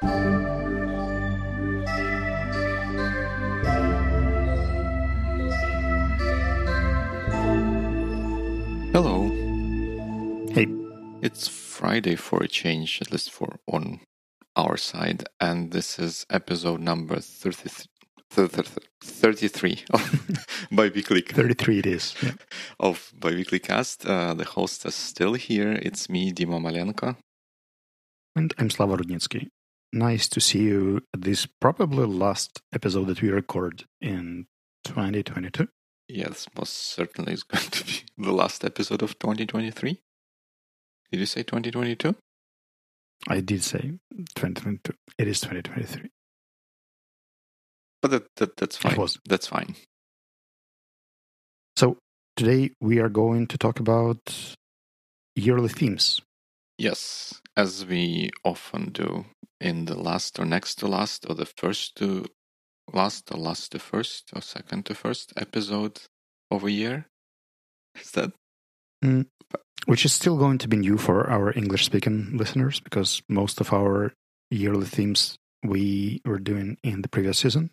Hello. Hey. It's Friday for a change, at least for on our side, and this is episode number 33, 33 of Biweekly 33 it is. Yeah. of Biweekly Cast. Uh, the host is still here. It's me, Dima Malenko. And I'm Slava Rudnitsky. Nice to see you at this probably last episode that we record in 2022. Yes, most certainly is going to be the last episode of 2023. Did you say 2022? I did say 2022. It is 2023. But that, that that's fine. It was. That's fine. So today we are going to talk about yearly themes. Yes, as we often do in the last or next to last or the first to last or last to first or second to first episode of a year. Is that which is still going to be new for our English speaking listeners because most of our yearly themes we were doing in the previous season.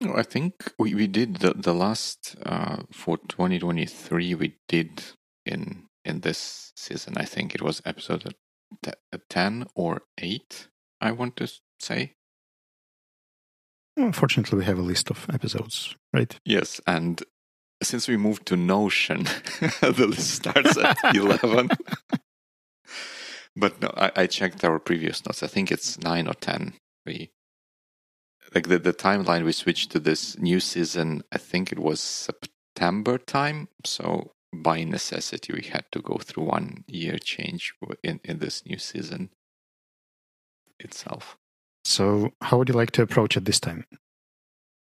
No, I think we, we did the, the last uh, for 2023 we did in in this season. I think it was episode t- 10 or 8 I want to say. Unfortunately, we have a list of episodes, right? Yes, and since we moved to Notion, the list starts at 11. but no, I, I checked our previous notes. I think it's 9 or 10. We like the, the timeline we switched to this new season, I think it was September time. So by necessity, we had to go through one year change in, in this new season itself. So, how would you like to approach it this time?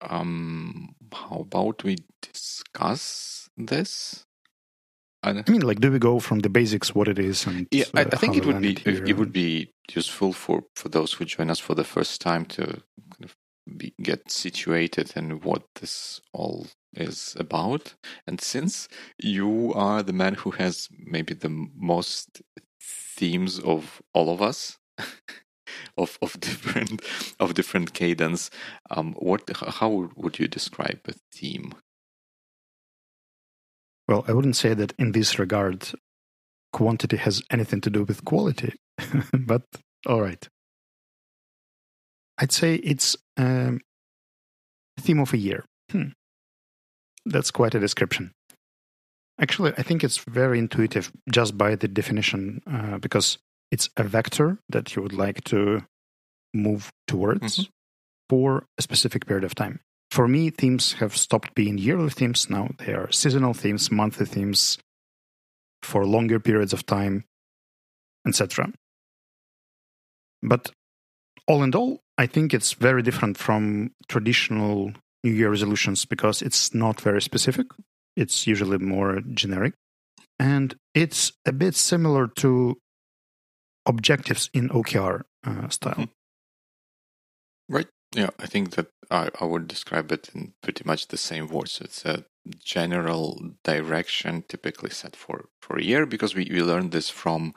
Um, how about we discuss this? I mean, like, do we go from the basics, what it is, and yeah, I, uh, I think it would be here it would be useful for for those who join us for the first time to kind of be, get situated and what this all is about. And since you are the man who has maybe the most themes of all of us. of of different of different cadence um what how would you describe a theme Well, I wouldn't say that in this regard, quantity has anything to do with quality, but all right. I'd say it's um, a theme of a year. Hmm. That's quite a description. Actually, I think it's very intuitive just by the definition, uh, because it's a vector that you would like to move towards Mhm. for a specific period of time. For me, themes have stopped being yearly themes now. They are seasonal themes, monthly themes for longer periods of time, etc. But all in all, I think it's very different from traditional New Year resolutions because it's not very specific. It's usually more generic. And it's a bit similar to objectives in OKR uh, style. Right. Yeah, I think that I, I would describe it in pretty much the same words. It's a general direction typically set for, for a year because we, we learned this from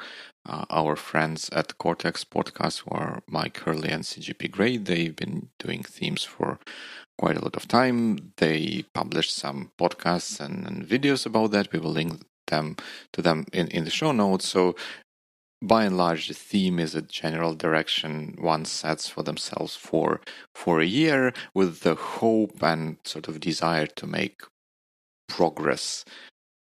uh, our friends at Cortex Podcast, who are Mike Hurley and CGP Grey. They've been doing themes for quite a lot of time. They published some podcasts and, and videos about that. We will link them to them in, in the show notes. So by and large, the theme is a general direction one sets for themselves for for a year, with the hope and sort of desire to make progress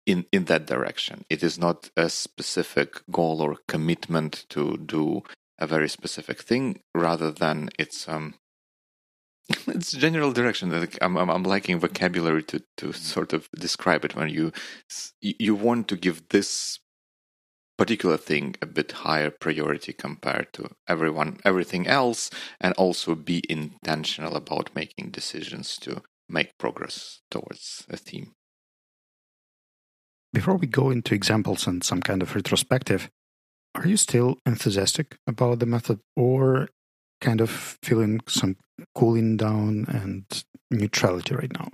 in in that direction. It is not a specific goal or commitment to do a very specific thing, rather than it's um it's general direction. I'm I'm lacking vocabulary to to sort of describe it. When you you want to give this particular thing a bit higher priority compared to everyone everything else and also be intentional about making decisions to make progress towards a theme Before we go into examples and some kind of retrospective, are you still enthusiastic about the method or kind of feeling some cooling down and neutrality right now?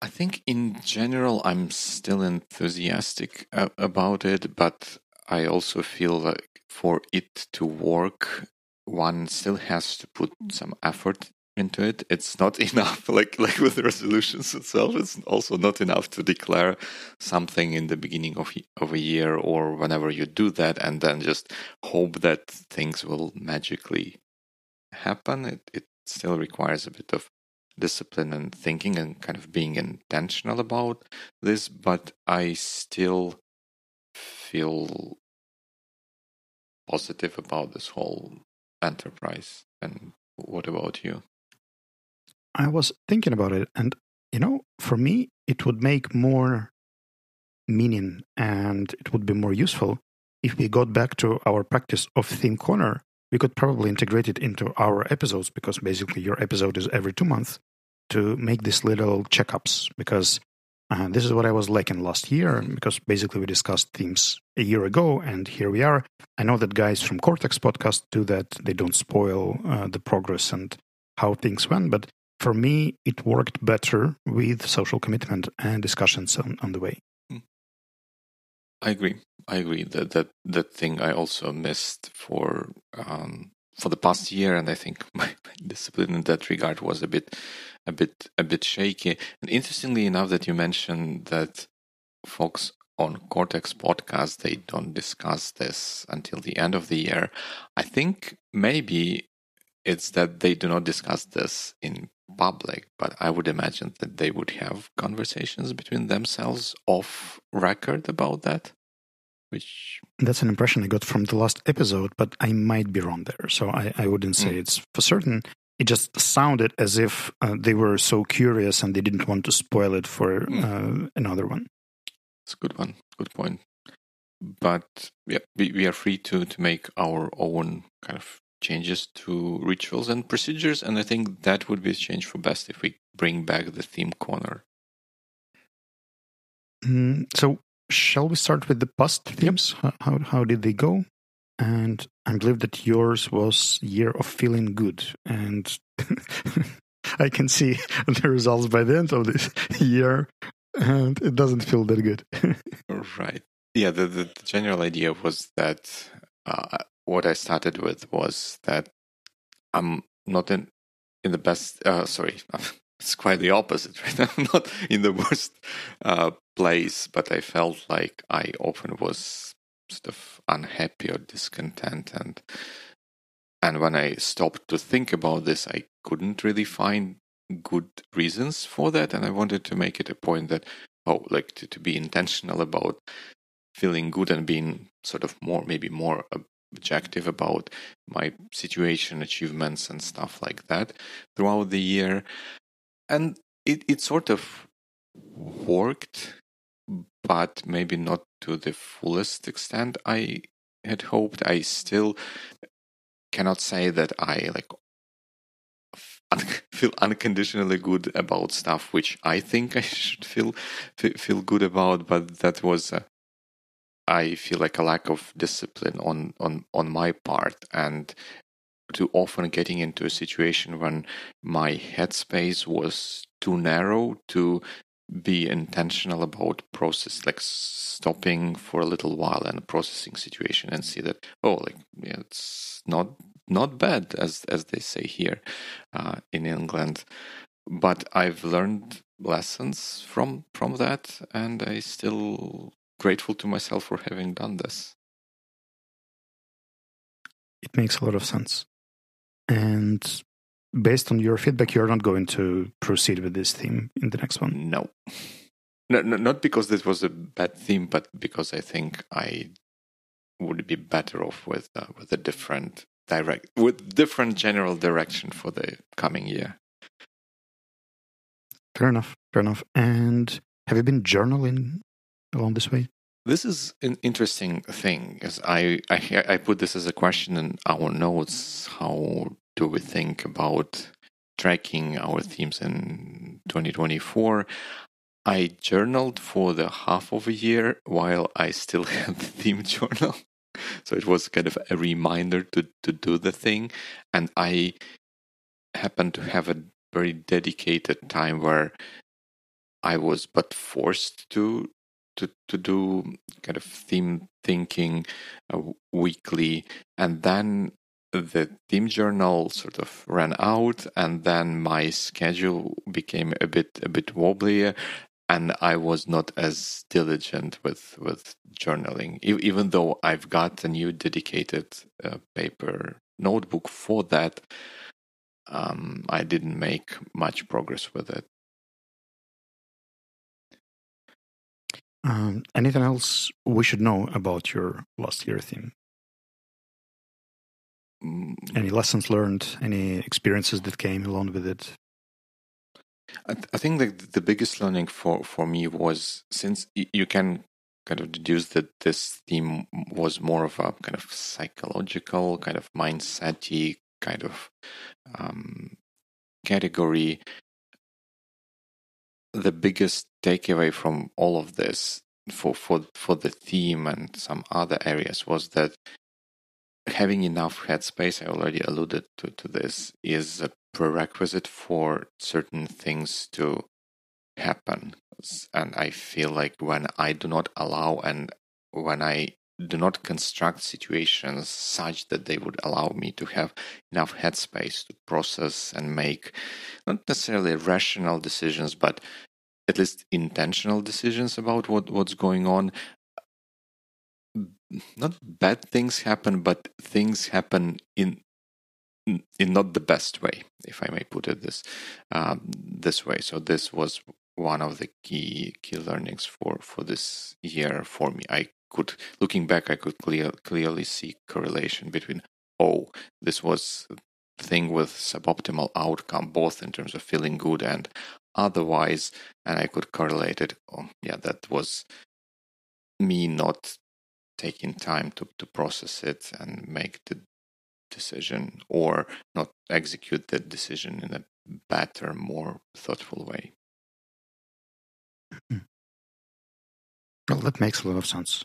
I think in general I'm still enthusiastic uh, about it, but I also feel like for it to work, one still has to put some effort into it. It's not enough, like like with resolutions itself. It's also not enough to declare something in the beginning of of a year or whenever you do that, and then just hope that things will magically happen. It it still requires a bit of discipline and thinking and kind of being intentional about this. But I still feel positive about this whole enterprise. And what about you? I was thinking about it, and you know, for me, it would make more meaning and it would be more useful if we got back to our practice of theme corner. We could probably integrate it into our episodes because basically your episode is every two months to make these little checkups because uh, this is what I was lacking last year because basically we discussed themes a year ago and here we are. I know that guys from Cortex podcast do that. They don't spoil uh, the progress and how things went, but for me, it worked better with social commitment and discussions on, on the way. Hmm. I agree. I agree that that that thing I also missed for um, for the past year, and I think my, discipline in that regard was a bit a bit a bit shaky. And interestingly enough, that you mentioned that folks on Cortex podcast they don't discuss this until the end of the year. I think maybe it's that they do not discuss this in public, but I would imagine that they would have conversations between themselves off record about that. Which that's an impression I got from the last episode, but I might be wrong there. So I, I wouldn't say mm. it's for certain. It just sounded as if uh, they were so curious and they didn't want to spoil it for mm. uh, another one. It's a good one. Good point. But yeah, we, we are free to to make our own kind of changes to rituals and procedures, and I think that would be a change for best if we bring back the theme corner. Mm, so, shall we start with the past themes? Yep. How how did they go? And I believe that yours was year of feeling good, and I can see the results by the end of this year, and it doesn't feel that good. right. Yeah. The, the, the general idea was that uh, what I started with was that I'm not in in the best. Uh, sorry, it's quite the opposite. Right, I'm not in the worst uh, place, but I felt like I often was sort of unhappy or discontent, and and when I stopped to think about this, I couldn't really find good reasons for that, and I wanted to make it a point that oh, like to, to be intentional about feeling good and being sort of more maybe more objective about my situation, achievements, and stuff like that throughout the year. And it, it sort of worked, but maybe not to the fullest extent I had hoped. I still cannot say that I like feel unconditionally good about stuff which I think I should feel feel good about, but that was a, I feel like a lack of discipline on on on my part and too often getting into a situation when my headspace was too narrow to be intentional about process like stopping for a little while and processing situation and see that oh like yeah, it's not not bad as as they say here uh, in England. But I've learned lessons from from that and I still grateful to myself for having done this. It makes a lot of sense. And based on your feedback, you're not going to proceed with this theme in the next one? No. No, no, not because this was a bad theme, but because I think I would be better off with uh, with a different direct with different general direction for the coming year. Fair enough. Fair enough. And have you been journaling along this way? This is an interesting thing because I, I I put this as a question in our notes. How do we think about tracking our themes in 2024? I journaled for the half of a year while I still had the theme journal. So it was kind of a reminder to, to do the thing. And I happened to have a very dedicated time where I was but forced to to to do kind of theme thinking uh, weekly, and then the theme journal sort of ran out, and then my schedule became a bit a bit wobblier, and I was not as diligent with with journaling, even though I've got a new dedicated uh, paper notebook for that. Um, I didn't make much progress with it. Um, anything else we should know about your last year theme? Mm. Any lessons learned? Any experiences that came along with it? I, th- I think that the biggest learning for, for me was since you can kind of deduce that this theme was more of a kind of psychological, kind of mindsety kind of um, category the biggest takeaway from all of this for for for the theme and some other areas was that having enough headspace i already alluded to, to this is a prerequisite for certain things to happen. And i feel like when i do not allow and when i do not construct situations such that they would allow me to have enough headspace to process and make not necessarily rational decisions, but at least intentional decisions about what, what's going on. Not bad things happen, but things happen in in not the best way, if I may put it this um, this way. So this was one of the key key learnings for for this year for me. I could, looking back, I could clear, clearly see correlation between, oh, this was thing with suboptimal outcome, both in terms of feeling good and otherwise, and I could correlate it. Oh, yeah, that was me not taking time to, to process it and make the decision or not execute the decision in a better, more thoughtful way. Well, that makes a lot of sense.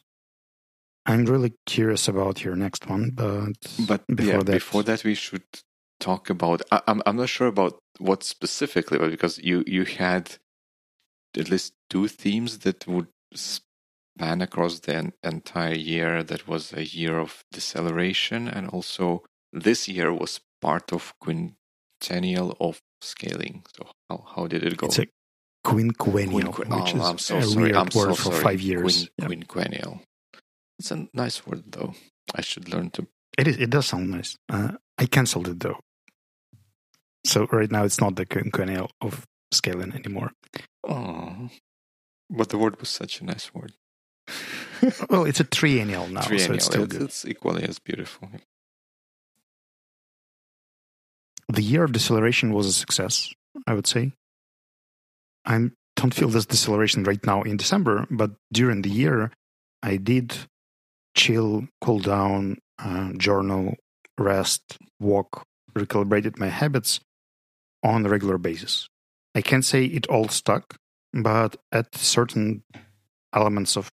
I'm really curious about your next one, but but before yeah, that, before that, we should talk about. I, I'm I'm not sure about what specifically, but because you you had at least two themes that would span across the entire year. That was a year of deceleration, and also this year was part of quintennial of scaling. So how how did it go? It's a quinquennial, Quinqu- which oh, is I'm so a sorry. weird I'm word so for sorry. five years. Quin- Quinquennial. It's a nice word, though. I should learn to. It is. It does sound nice. Uh, I cancelled it though. So right now it's not the quinquennial of scaling anymore. Oh, but the word was such a nice word. well, it's a triennial now, triennial, so it's still it's, good. It's equally as beautiful. The year of deceleration was a success, I would say. I don't feel this deceleration right now in December, but during the year, I did chill, cool down, uh, journal, rest, walk, recalibrated my habits on a regular basis. I can't say it all stuck, but at certain elements of,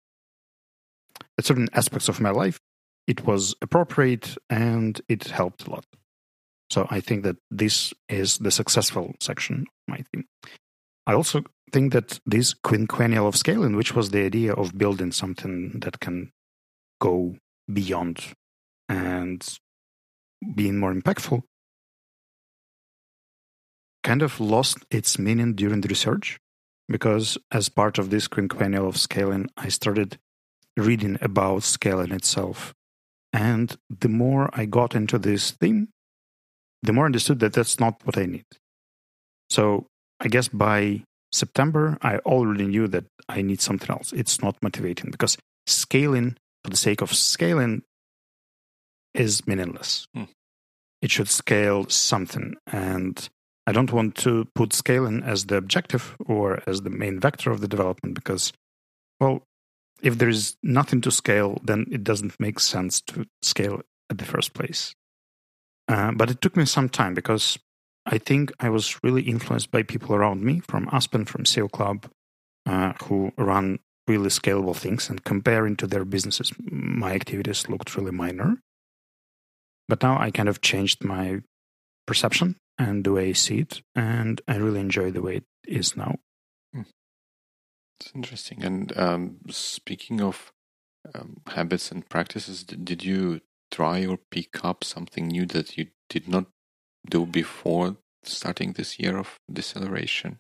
at certain aspects of my life, it was appropriate and it helped a lot. So I think that this is the successful section of my theme. I also think that this quinquennial of scaling, which was the idea of building something that can go beyond and being more impactful. Kind of lost its meaning during the research because as part of this quinquennial of scaling i started reading about scaling itself. And the more i got into this theme the more i understood that that's not what i need. So i guess by september i already knew that i need something else. It's not motivating because scaling for the sake of scaling is meaningless. Hmm. It should scale something. And I don't want to put scaling as the objective or as the main vector of the development because, well, if there is nothing to scale, then it doesn't make sense to scale at the first place. Uh, but it took me some time because I think I was really influenced by people around me from Aspen, from CEO Club, uh, who run really scalable things and comparing to their businesses, my activities looked really minor. But now I kind of changed my perception and the way I see it, and I really enjoy the way it is now. Hmm. It's interesting. And um, speaking of um, habits and practices, did you try or pick up something new that you did not do before starting this year of deceleration?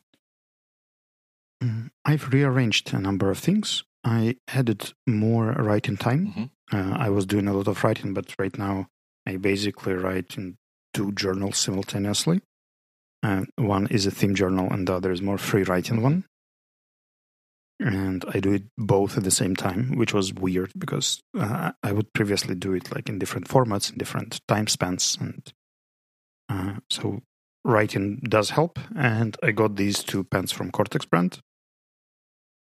Mm, I've rearranged a number of things. I added more writing time. Mm-hmm. Uh, I was doing a lot of writing, but right now I basically write in two journals simultaneously. Uh, one is a theme journal, and the other is more free writing one. And I do it both at the same time, which was weird because uh, I would previously do it like in different formats, in different time spans, and uh, so writing does help. And I got these two pens from Cortex brand,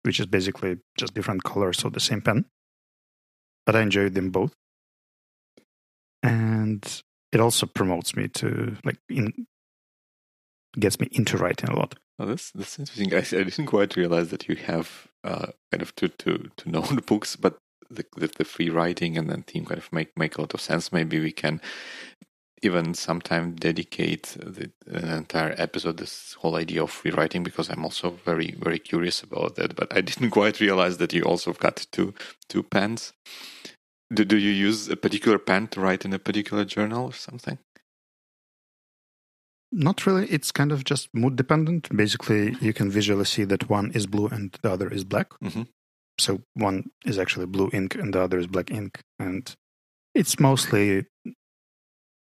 which is basically just different colors of the same pen. But I enjoy them both. And it also promotes me to like in gets me into writing a lot. Oh, that's that's interesting. I, I didn't quite realize that you have uh, kind of two two two notebooks, but the, the, the free writing and then theme kind of make make a lot of sense. Maybe we can even sometime dedicate the, an entire episode this whole idea of rewriting because I'm also very very curious about that. But I didn't quite realize that you also got two two pens. Do do you use a particular pen to write in a particular journal or something? Not really. It's kind of just mood dependent. Basically, you can visually see that one is blue and the other is black. Mm-hmm. So one is actually blue ink and the other is black ink. And it's mostly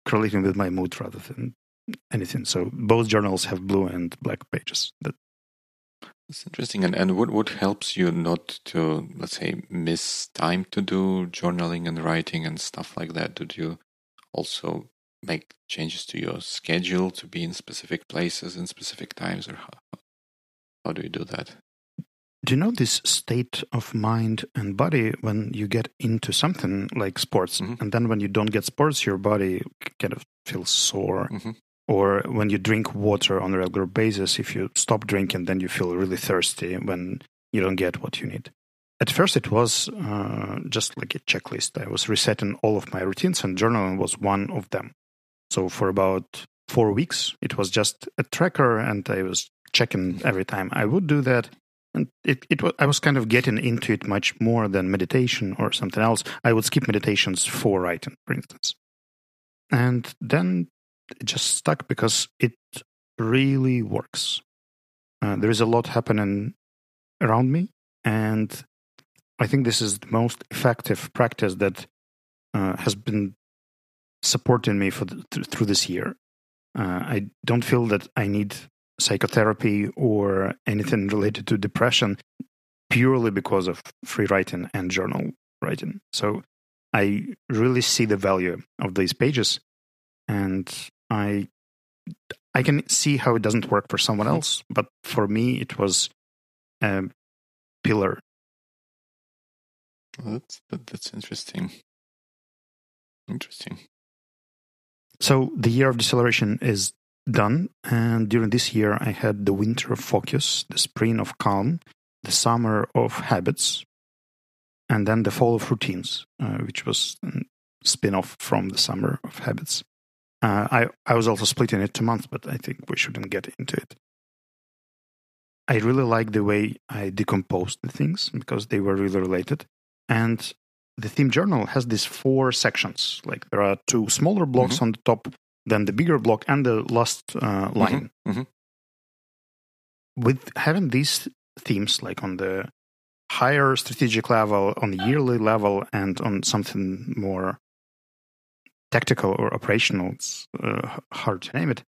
correlating with my mood rather than anything. So both journals have blue and black pages. That That's interesting. And, and what, what helps you not to, let's say, miss time to do journaling and writing and stuff like that? Did you also make changes to your schedule to be in specific places in specific times, or how, how do you do that? Do you know this state of mind and body when you get into something like sports, Mhm. and then when you don't get sports, your body kind of feels sore? Mhm. Or when you drink water on a regular basis, if you stop drinking, then you feel really thirsty when you don't get what you need. At first, it was uh, just like a checklist. I was resetting all of my routines, and journaling was one of them. So for about four weeks, it was just a tracker, and I was checking every time I would do that. And it, it was, I was kind of getting into it much more than meditation or something else. I would skip meditations for writing, for instance. And then it just stuck because it really works. Uh, there is a lot happening around me, and I think this is the most effective practice that uh, has been supporting me for the, th- through this year. Uh, I don't feel that I need psychotherapy or anything related to depression purely because of free writing and journal writing. So I really see the value of these pages, and I I can see how it doesn't work for someone else, but for me, it was a pillar. Well, that's that, that's interesting. Interesting. So the year of deceleration is done, and during this year, I had the winter of focus, the spring of calm, the summer of habits, and then the fall of routines, uh, which was a spin off from the summer of habits. Uh, I, I was also splitting it to months, but I think we shouldn't get into it. I really like the way I decomposed the things because they were really related. And the theme journal has these four sections. Like there are two smaller blocks on the top, then the bigger block, and the last uh, line. mhm. With having these themes, like on the higher strategic level, on the yearly level, and on something more tactical or operational, it's uh, hard to name it.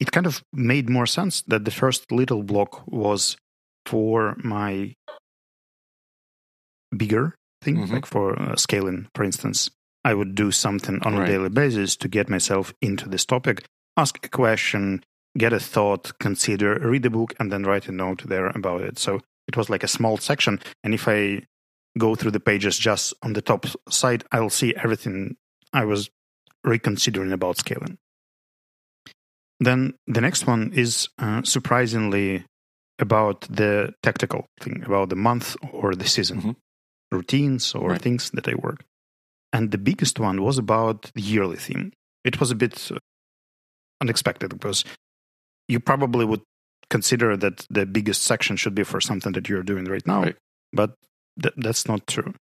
It kind of made more sense that the first little block was for my bigger thing, Mhm. like for uh, scaling, for instance. I would do something on Right. a daily basis to get myself into this topic, ask a question, get a thought, consider, read a book, and then write a note there about it. So it was like a small section. And if I go through the pages just on the top side, I'll see everything I was reconsidering about scaling. Then the next one is uh, surprisingly about the tactical thing, about the month or the season, Mhm. routines or Right. things that I work. And the biggest one was about the yearly theme. It was a bit uh, unexpected because you probably would consider that the biggest section should be for something that you're doing right now, Right. but th- that's not true.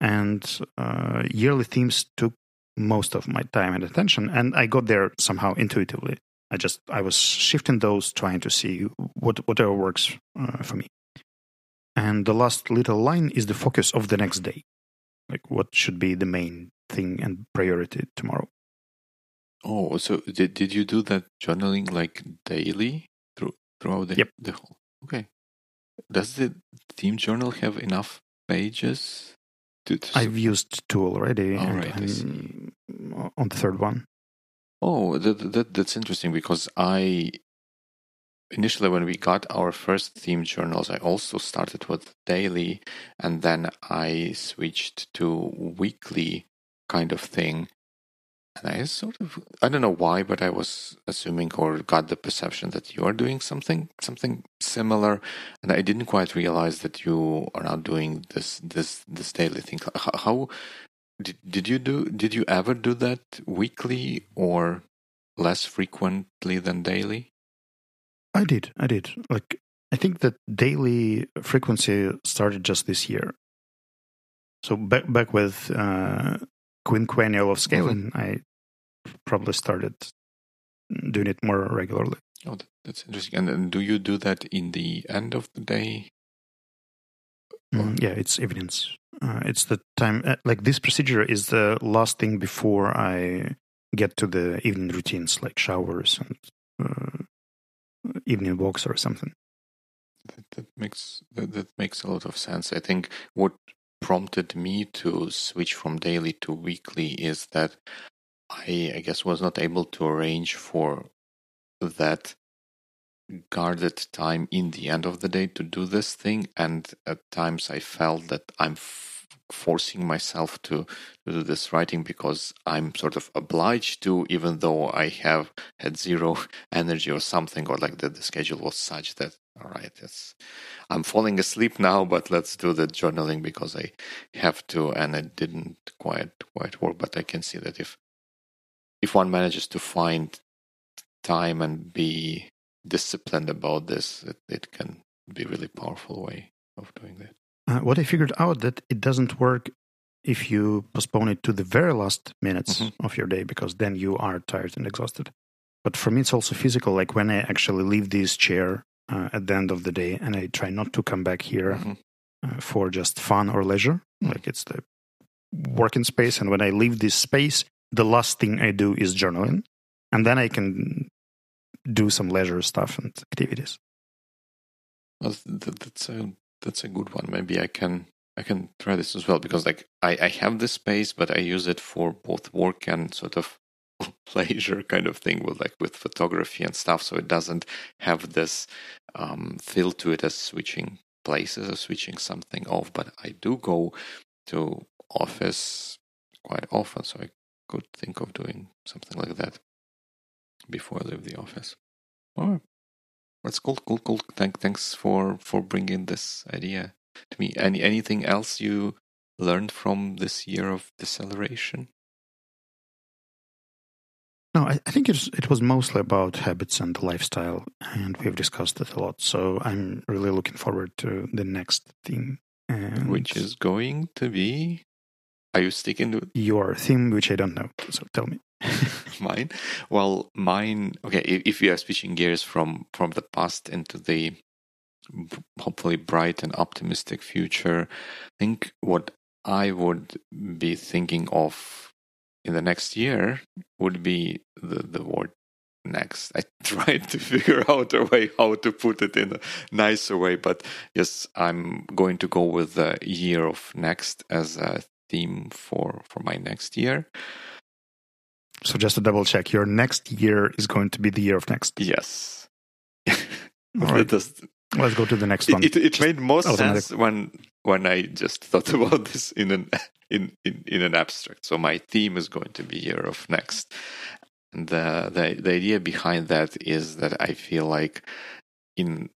And uh, yearly themes took most of my time and attention, and I got there somehow intuitively. I just I was shifting those, trying to see what whatever works uh, for me. And the last little line is the focus of the next day, like what should be the main thing and priority tomorrow. Oh, so did did you do that journaling like daily through throughout the Yep. the whole? Okay. Does the theme journal have enough pages? To, to I've used two already, All right, see. Uh, on the third one. Oh, that, that that's interesting because I initially when we got our first theme journals, I also started with daily, and then I switched to weekly kind of thing. And I sort of I don't know why, but I was assuming or got the perception that you are doing something something similar, and I didn't quite realize that you are now doing this this this daily thing. How, did did you do? Did you ever do that weekly or less frequently than daily? I did, I did. Like I think that daily frequency started just this year. So back back with uh, quinquennial of scaling, I probably started doing it more regularly. Oh, that's interesting. And, and do you do that in the end of the day? Mm, yeah, it's evidence. Uh, it's the time. Uh, like this procedure is the last thing before I get to the evening routines, like showers and uh, evening walks or something. That, that makes that, that makes a lot of sense. I think what prompted me to switch from daily to weekly is that I, I guess, was not able to arrange for that guarded time in the end of the day to do this thing, and at times I felt that I'm forcing myself to, to do this writing because I'm sort of obliged to, even though I have had zero energy or something, or like that the schedule was such that all right, it's I'm falling asleep now, but let's do the journaling because I have to, and it didn't quite quite work. But I can see that if if one manages to find time and be disciplined about this, it, it can be really powerful way of doing that. Uh, what I figured out that it doesn't work if you postpone it to the very last minutes Mhm. of your day because then you are tired and exhausted. But for me, it's also physical. Like when I actually leave this chair uh, at the end of the day and I try not to come back here Mhm. uh, for just fun or leisure, like it's the working space. And when I leave this space, the last thing I do is journaling. And then I can do some leisure stuff and activities. Well, that's a that's a good one. Maybe I can I can try this as well because like I, I have this space, but I use it for both work and sort of pleasure kind of thing with like with photography and stuff. So it doesn't have this um, feel to it as switching places or switching something off. But I do go to office quite often, so I could think of doing something like that before I leave the office. Right. That's cool, cool, cool. Thank, thanks for for bringing this idea to me. Any anything else you learned from this year of deceleration? No, I, I think it's, it was mostly about habits and lifestyle, and we've discussed it a lot. So I'm really looking forward to the next theme, and Which is going to be? Are you sticking to your theme, which I don't know. So tell me. mine? Well, mine. Okay, if, we are switching gears from from the past into the hopefully bright and optimistic future, I think what I would be thinking of in the next year would be the the word next. I tried to figure out a way how to put it in a nicer way, but yes, I'm going to go with the year of next as a theme for for my next year. So just to double check, your next year is going to be the year of next. Yes. All That right. does- Let's go to the next one. it, it, it made more automatic. sense when when I just thought about this in an in, in, in an abstract. So my theme is going to be year of next. And the, the the idea behind that is that I feel like in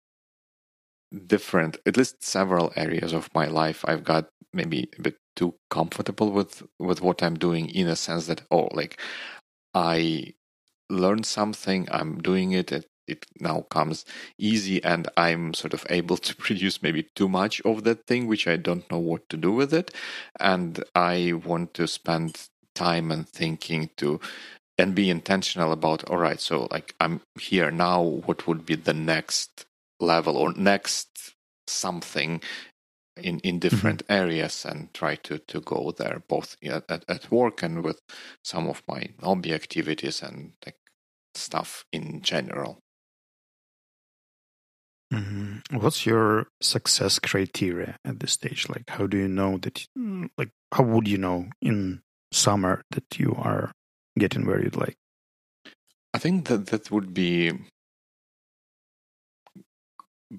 different at least several areas of my life I've got maybe a bit too comfortable with with what I'm doing in a sense that oh like I learned something, I'm doing it, it it now comes easy and I'm sort of able to produce maybe too much of that thing which I don't know what to do with it. And I want to spend time and thinking to and be intentional about all right so like i'm here now what would be the next level or next something in in different mm-hmm. areas and try to to go there both at, at work and with some of my hobby activities and like stuff in general mm-hmm. what's your success criteria at this stage like how do you know that like how would you know in summer that you are getting where you'd like i think that that would be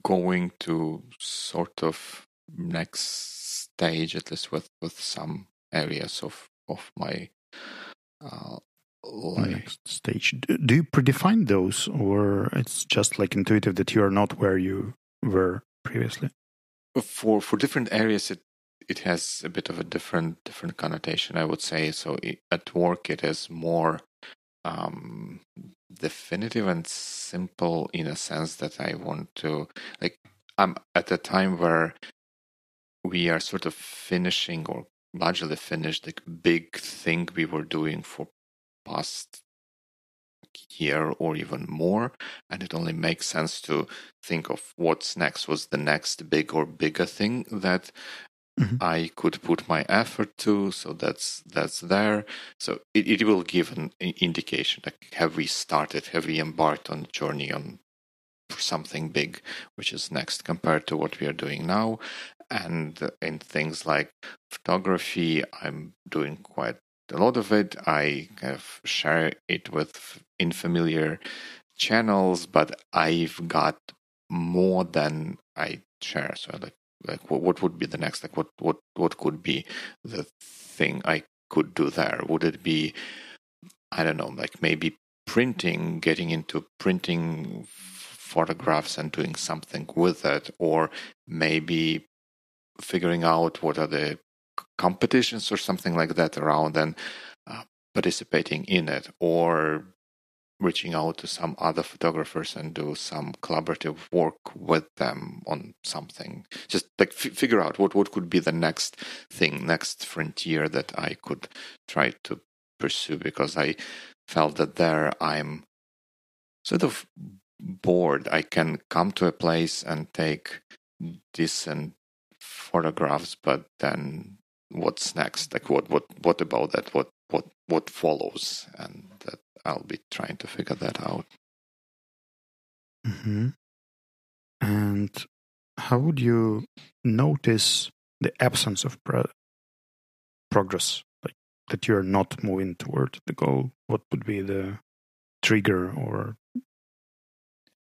going to sort of next stage, at least with, with some areas of of my uh, life. Next stage. Do you predefine those, or it's just like intuitive that you are not where you were previously? For for different areas, it it has a bit of a different different connotation. I would say so. At work, it is more um, definitive and simple in a sense that I want to like. I'm at a time where we are sort of finishing or largely finished the big thing we were doing for past year or even more and it only makes sense to think of what's next was the next big or bigger thing that mm-hmm. i could put my effort to so that's that's there so it, it will give an indication like have we started have we embarked on a journey on something big which is next compared to what we are doing now and in things like photography, I'm doing quite a lot of it. I kind of share it with in familiar channels, but I've got more than I share. So like like what, what would be the next like what what what could be the thing I could do there? Would it be I don't know, like maybe printing, getting into printing photographs and doing something with it, or maybe figuring out what are the competitions or something like that around and uh, participating in it or reaching out to some other photographers and do some collaborative work with them on something. Just like f- figure out what what could be the next thing next frontier that i could try to pursue because i felt that there i'm sort of bored. I can come to a place and take decent photographs, but then what's next? Like what what what about that? What what what follows? And that I'll be trying to figure that out. Mm-hmm. And how would you notice the absence of pro- progress, like that you're not moving toward the goal? What would be the trigger or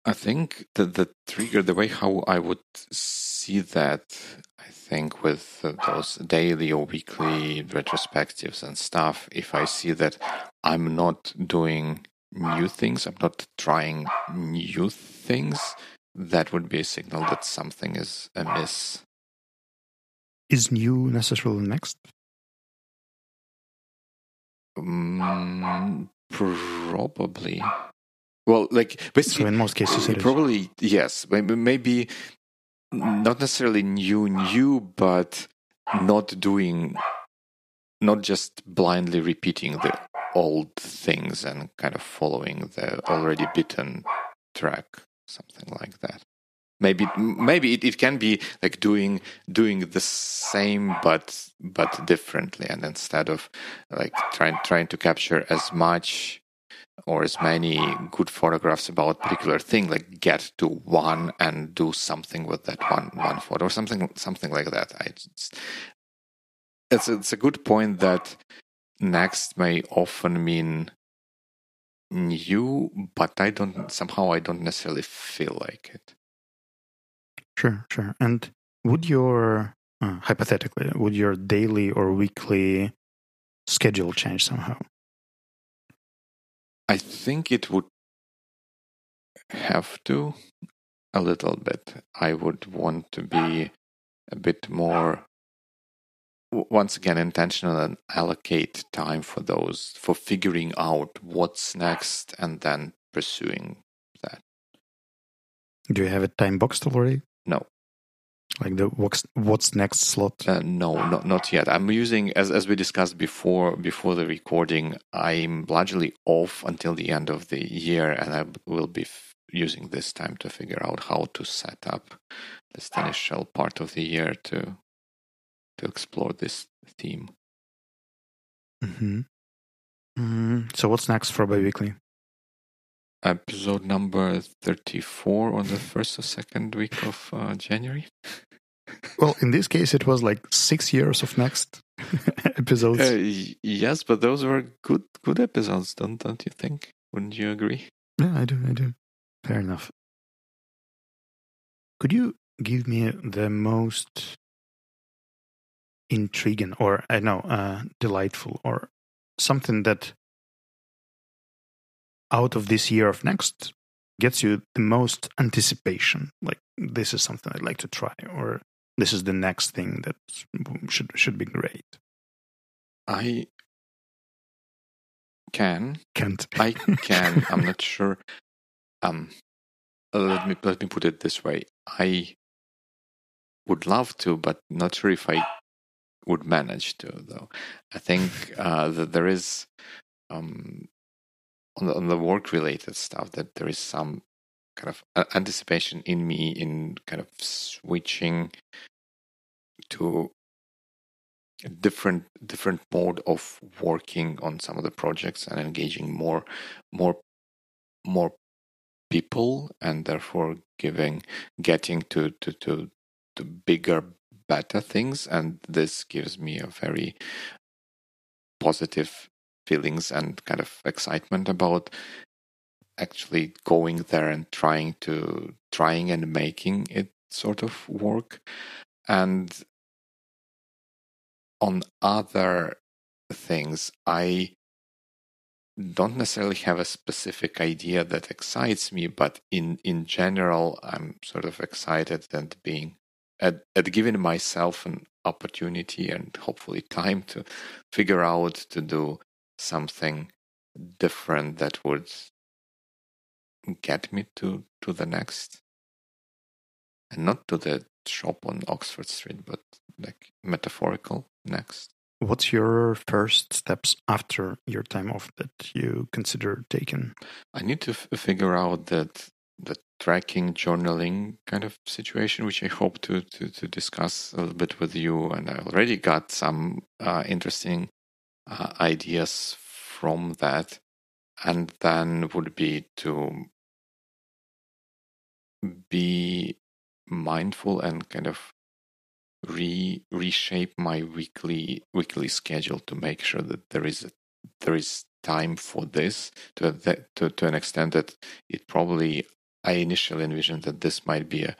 I think that the trigger, the way how I would see that, I think with those daily or weekly retrospectives and stuff, if I see that I'm not doing new things, I'm not trying new things, that would be a signal that something is amiss. Is new necessarily next? Um, probably. Well, like basically, so in most cases, probably is. yes. Maybe not necessarily new, new, but not doing, not just blindly repeating the old things and kind of following the already bitten track, something like that. Maybe, maybe it, it can be like doing doing the same but but differently, and instead of like trying trying to capture as much or as many good photographs about particular thing like get to one and do something with that one one photo or something something like that. I just, it's it's a good point that next may often mean new but i don't somehow i don't necessarily feel like it. Sure sure. And would your uh, hypothetically would your daily or weekly schedule change somehow I think it would have to a little bit. I would want to be a bit more, once again, intentional and allocate time for those, for figuring out what's next and then pursuing that. Do you have a time boxed already? No. Like the what's what's next slot? Uh, no, not not yet. I'm using as as we discussed before before the recording. I'm largely off until the end of the year, and I will be f- using this time to figure out how to set up this initial part of the year to to explore this theme. Mm-hmm. Mm, so what's next for Biweekly? Episode number 34 on the first or second week of uh, January. Well, in this case, it was like six years of next episodes. Uh, yes, but those were good good episodes, don't don't you think? Wouldn't you agree? Yeah, I do. I do. Fair enough. Could you give me the most intriguing or I know uh, delightful or something that out of this year of next gets you the most anticipation? Like this is something I'd like to try, or this is the next thing that should should be great. I can. Can't. I can. I'm not sure. Um, let me let me put it this way. I would love to, but not sure if I would manage to. Though I think uh, that there is um, on the, on the work related stuff that there is some kind of uh, anticipation in me in kind of switching to a different different mode of working on some of the projects and engaging more more more people and therefore giving getting to to to, to bigger better things. And this gives me a very positive feelings and kind of excitement about actually going there and trying to trying and making it sort of work. And on other things i don't necessarily have a specific idea that excites me but in in general i'm sort of excited and being at, at giving myself an opportunity and hopefully time to figure out to do something different that would get me to to the next. And not to the shop on oxford street but like metaphorical next. What's your first steps after your time off that you consider taking? i need to f- figure out that the tracking journaling kind of situation which i hope to, to to discuss a little bit with you. And i already got some uh, interesting uh, ideas from that and then would be to be mindful and kind of re reshape my weekly weekly schedule to make sure that there is a, there is time for this to, to to an extent that it probably I initially envisioned that this might be a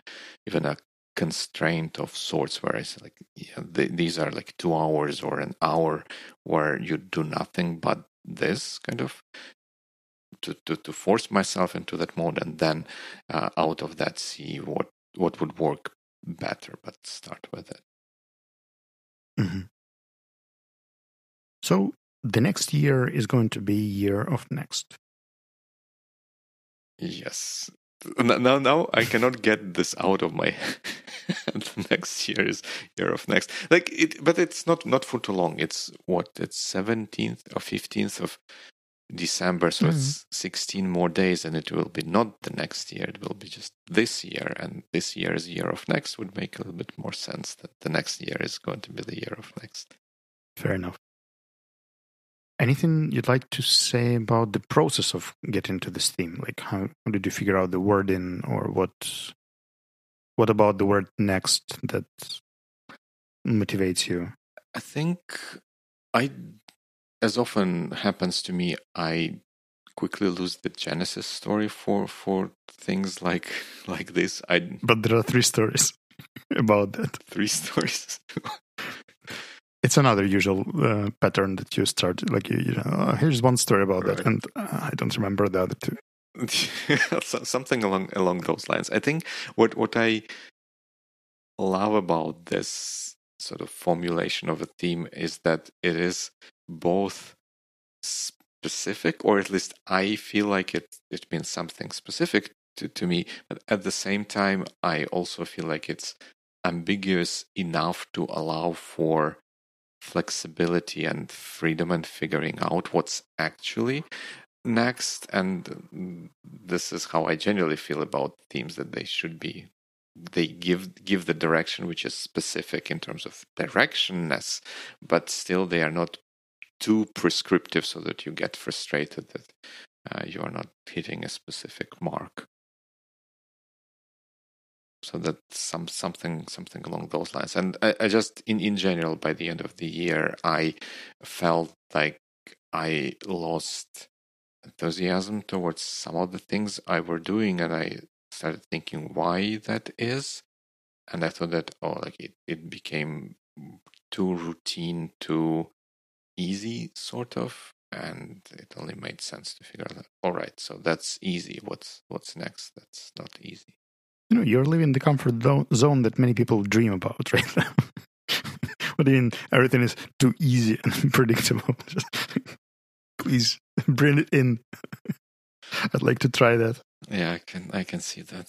even a constraint of sorts where it's like yeah, th- these are like two hours or an hour where you do nothing but this kind of to, to, to force myself into that mode and then uh, out of that see what what would work better but start with it Mm-hmm. So the next year is going to be year of next. yes now now i cannot get this out of my head next year is year of next like it but it's not not for too long it's what it's 17th or 15th of december so Mm-hmm. it's 16 more days and it will be not the next year it will be just this year and this year's year of next would make a little bit more sense that the next year is going to be the year of next Fair enough. Anything you'd like to say about the process of getting to this theme? Like, how, how did you figure out the wording, or what? What about the word next that motivates you? I think I, as often happens to me, I quickly lose the genesis story for for things like like this. I But there are three stories about that. three stories. It's another usual uh, pattern that you start like you, you know. "Oh, here's one story about that, and uh, I don't remember the other two. Something along along those lines. I think what what I love about this sort of formulation of a theme is that it is both specific, or at least I feel like it it means something specific to, to me, but at the same time, I also feel like it's ambiguous enough to allow for flexibility and freedom and figuring out what's actually next. And this is how I generally feel about themes that they should be. They give give the direction which is specific in terms of directionness, but still they are not too prescriptive so that you get frustrated that uh, you are not hitting a specific mark so that some something something along those lines. And I, I, just in in general by the end of the year i felt like i lost enthusiasm towards some of the things i were doing and i started thinking why that is. And i thought that oh like it, it became too routine too easy sort of and it only made sense to figure out all right so that's easy. What's what's next? That's not easy you know, you're living the comfort zone that many people dream about right now. what do you mean everything is too easy and predictable? Just, please bring it in. I'd like to try that. Yeah, I can. I can see that.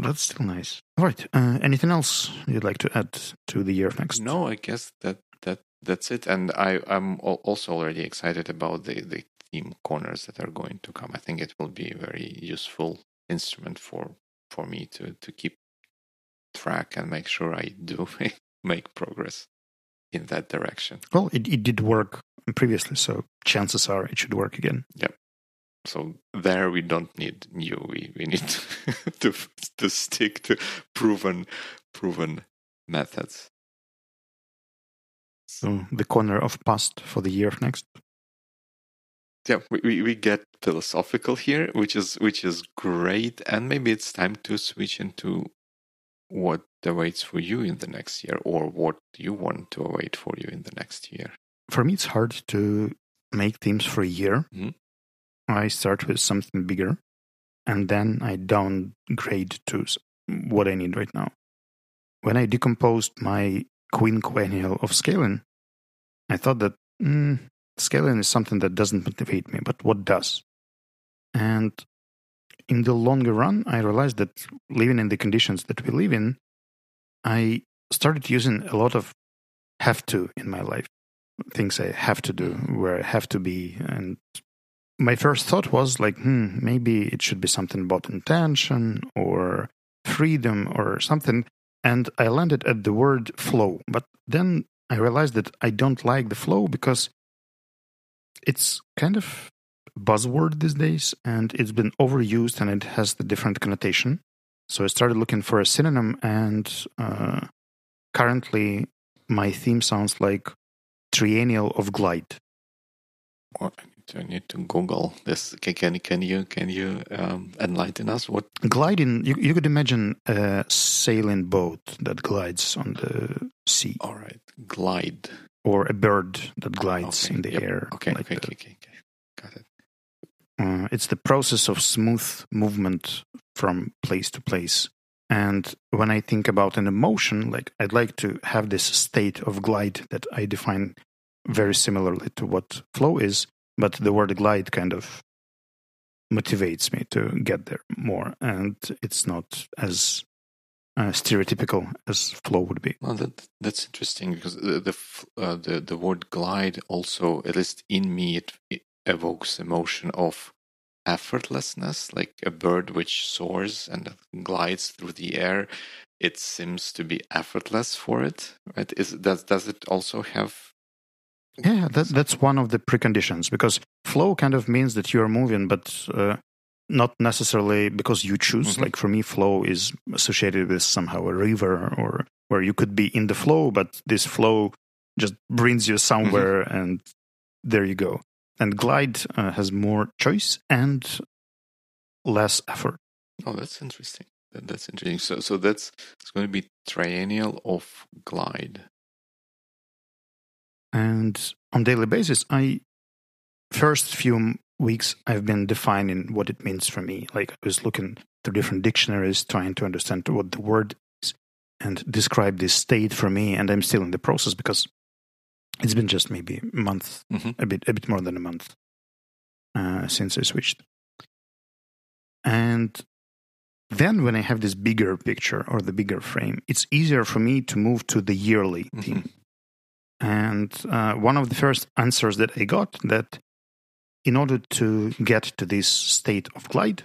That's still nice. All right. Uh, anything else you'd like to add to the year of next? No, I guess that that that's it. And I I'm also already excited about the the theme corners that are going to come. I think it will be very useful instrument for for me to to keep track and make sure I do make progress in that direction. Well, it, it did work previously, so chances are it should work again. Yep. So there we don't need new. We we need to to stick to proven proven methods. So the corner of past for the year next yeah, we, we get philosophical here, which is which is great, and maybe it's time to switch into what awaits for you in the next year, or what you want to await for you in the next year. For me, it's hard to make themes for a year. Mm-hmm. I start with something bigger, and then I downgrade to what I need right now. When I decomposed my quinquennial of scaling, I thought that mm, Scaling is something that doesn't motivate me, but what does? And in the longer run, I realized that living in the conditions that we live in, I started using a lot of have to in my life. Things I have to do, where I have to be. And my first thought was like, hmm, maybe it should be something about intention or freedom or something. And I landed at the word flow. But then I realized that I don't like the flow because it's kind of buzzword these days and it's been overused and it has the different connotation. So I started looking for a synonym and uh, currently my theme sounds like triennial of glide. Well, I need to Google this. Can can, can you can you um, enlighten us? What gliding? You, you could imagine a sailing boat that glides on the sea. All right, glide or a bird that glides okay. in the yep. air. Okay, like okay, okay, okay, got it. Uh, it's the process of smooth movement from place to place. And when I think about an emotion, like I'd like to have this state of glide that I define very similarly to what flow is, but the word glide kind of motivates me to get there more. And it's not as uh, stereotypical as flow would be. Well, that that's interesting because the the, uh, the the word glide also, at least in me, it, it evokes emotion of effortlessness, like a bird which soars and glides through the air. It seems to be effortless for it, right? Is does does it also have? Yeah, that, that's one of the preconditions because flow kind of means that you're moving, but uh, not necessarily because you choose. Mm-hmm. Like for me, flow is associated with somehow a river or where you could be in the flow, but this flow just brings you somewhere mm-hmm. and there you go. And glide uh, has more choice and less effort. Oh, that's interesting. That's interesting. So, so that's it's going to be triennial of glide. And on daily basis, I first few weeks I've been defining what it means for me. Like I was looking through different dictionaries, trying to understand what the word is and describe this state for me. And I'm still in the process because it's been just maybe a month, mm-hmm. a bit, a bit more than a month uh, since I switched. And then when I have this bigger picture or the bigger frame, it's easier for me to move to the yearly Mm-hmm. theme. And uh, one of the first answers that I got that in order to get to this state of glide,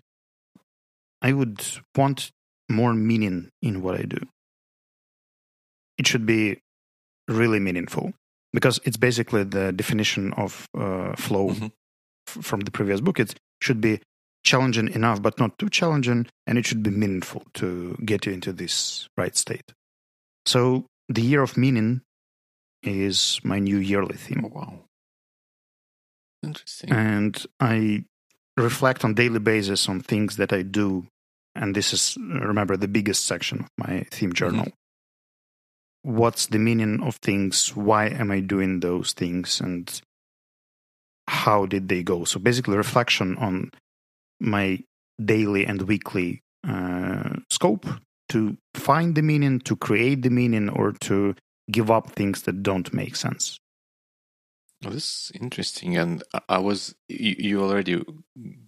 I would want more meaning in what I do. It should be really meaningful because it's basically the definition of uh, flow Mhm. f- from the previous book. It should be challenging enough, but not too challenging, and it should be meaningful to get you into this right state. So, the year of meaning is my new yearly theme Oh, wow. Interesting. and I reflect on daily basis on things that I do, and this is remember the biggest section of my theme journal. What's the meaning of things? Why am I doing those things? And how did they go? So basically, reflection on my daily and weekly uh, scope to find the meaning, to create the meaning, or to give up things that don't make sense. Well, this is interesting, and I- was you, you already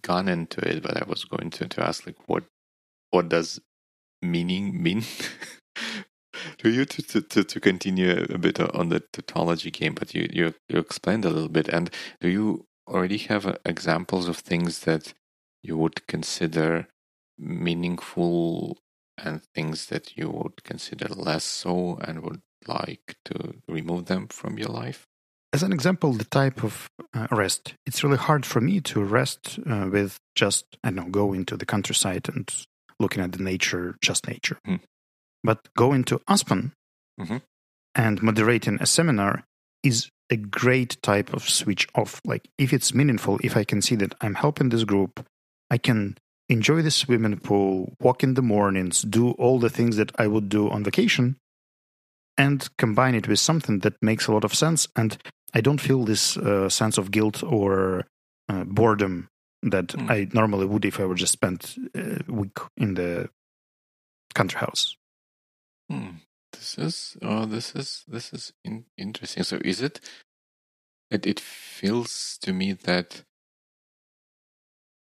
gone into it, but I was going to, to ask like what what does meaning mean to you to, to, to, to continue a bit on the tautology game, but you, you you explained a little bit, and do you already have uh, examples of things that you would consider meaningful and things that you would consider less so and would like to remove them from your life? As an example, the type of uh, rest. It's really hard for me to rest uh, with just, I don't know, go into the countryside and looking at the nature, just nature. Hmm. But going to Aspen Mhm. and moderating a seminar is a great type of switch off. Like, if it's meaningful, if I can see that I'm helping this group, I can enjoy the swimming pool, walk in the mornings, do all the things that I would do on vacation, and combine it with something that makes a lot of sense. And I don't feel this uh, sense of guilt or uh, boredom that Hmm. I normally would if I were just spent a week in the country house. Hmm. This is oh, this is this is in, interesting. So is it? It it feels to me that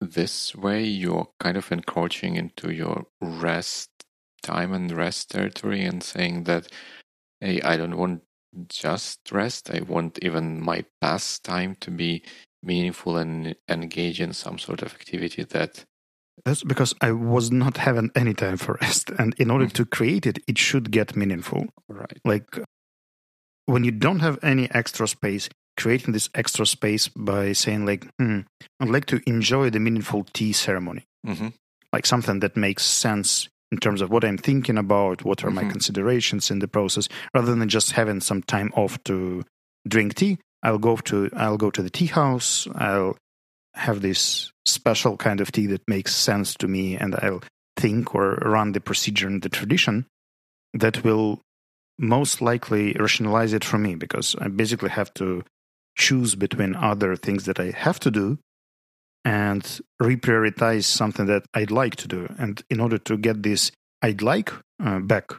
this way you're kind of encroaching into your rest time and rest territory and saying that, hey, I don't want just rest. I want even my pastime to be meaningful and engage in some sort of activity that That's because I was not having any time for rest. And in order to create it, it should get meaningful. right. Like when you don't have any extra space, creating this extra space by saying, like, hmm, I'd like to enjoy the meaningful tea ceremony. hmm like something that makes sense in terms of what I'm thinking about, what are my Mhm. considerations in the process, rather than just having some time off to drink tea. I'll go to I'll go to the tea house. I'll have this special kind of tea that makes sense to me, and I'll think or run the procedure and the tradition that will most likely rationalize it for me because I basically have to choose between other things that I have to do and reprioritize something that I'd like to do. And in order to get this I'd like uh, back,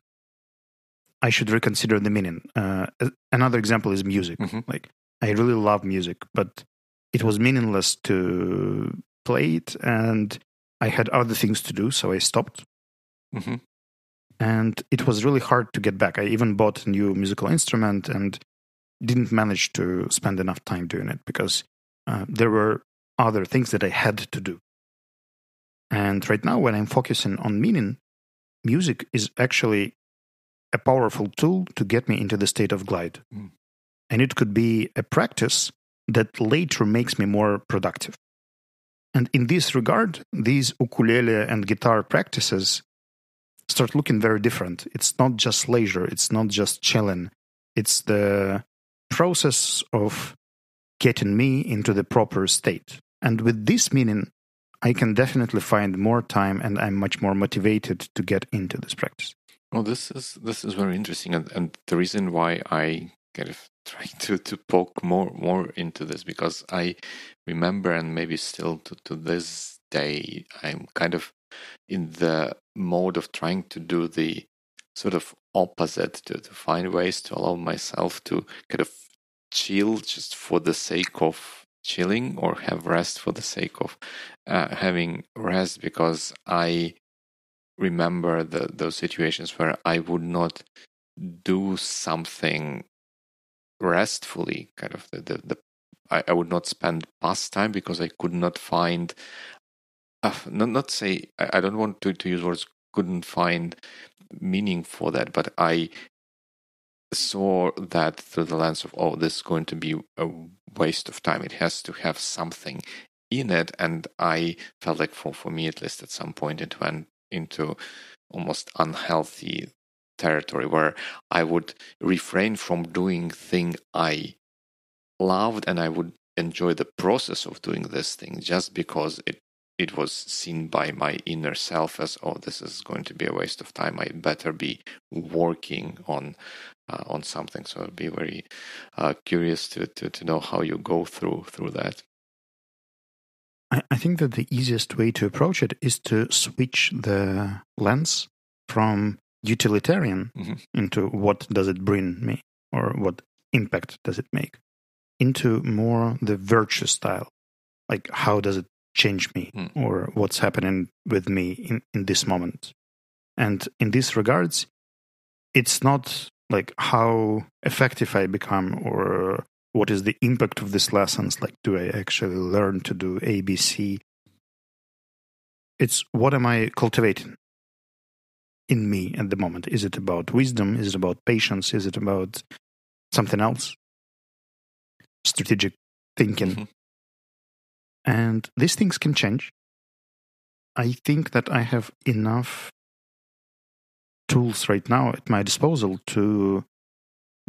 I should reconsider the meaning. Uh, another example is music. Mhm. Like, I really love music, but it was meaningless to play it, and I had other things to do, so I stopped. hmm And it was really hard to get back. I even bought a new musical instrument and didn't manage to spend enough time doing it because uh, there were other things that I had to do. And right now, when I'm focusing on meaning, music is actually a powerful tool to get me into the state of glide. Mm. And it could be a practice that later makes me more productive. And in this regard, these ukulele and guitar practices start looking very different. It's not just leisure, it's not just chilling, it's the process of getting me into the proper state. And with this meaning, I can definitely find more time and I'm much more motivated to get into this practice. Well, this is this is very interesting, and, and the reason why I kind of try to, to poke more more into this because I remember, and maybe still to, to this day, I'm kind of in the mode of trying to do the sort of opposite to, to find ways to allow myself to kind of chill just for the sake of chilling or have rest for the sake of uh, having rest because I remember the, those situations where I would not do something restfully, kind of the, the, the I, I would not spend pastime because I could not find, uh, not, not say, I, I don't want to, to use words, couldn't find meaning for that, but I saw that through the lens of, oh, this is going to be a waste of time. It has to have something in it. And I felt like, for, for me at least, at some point, it went into almost unhealthy territory where I would refrain from doing thing I loved and I would enjoy the process of doing this thing just because it it was seen by my inner self as oh this is going to be a waste of time i better be working on on something so i'd be very uh, curious to, to to know how you go through through that I, I think that the easiest way to approach it is to switch the lens from utilitarian mm-hmm. into what does it bring me or what impact does it make into more the virtue style like how does it change me mm. or what's happening with me in, in this moment and in these regards it's not like how effective i become or what is the impact of these lessons? Like do i actually learn to do abc it's what am i cultivating in me at the moment? Is it about wisdom? Is it about patience? Is it about something else? Strategic thinking. Mm-hmm. and these things can change. I think that i have enough tools right now at my disposal to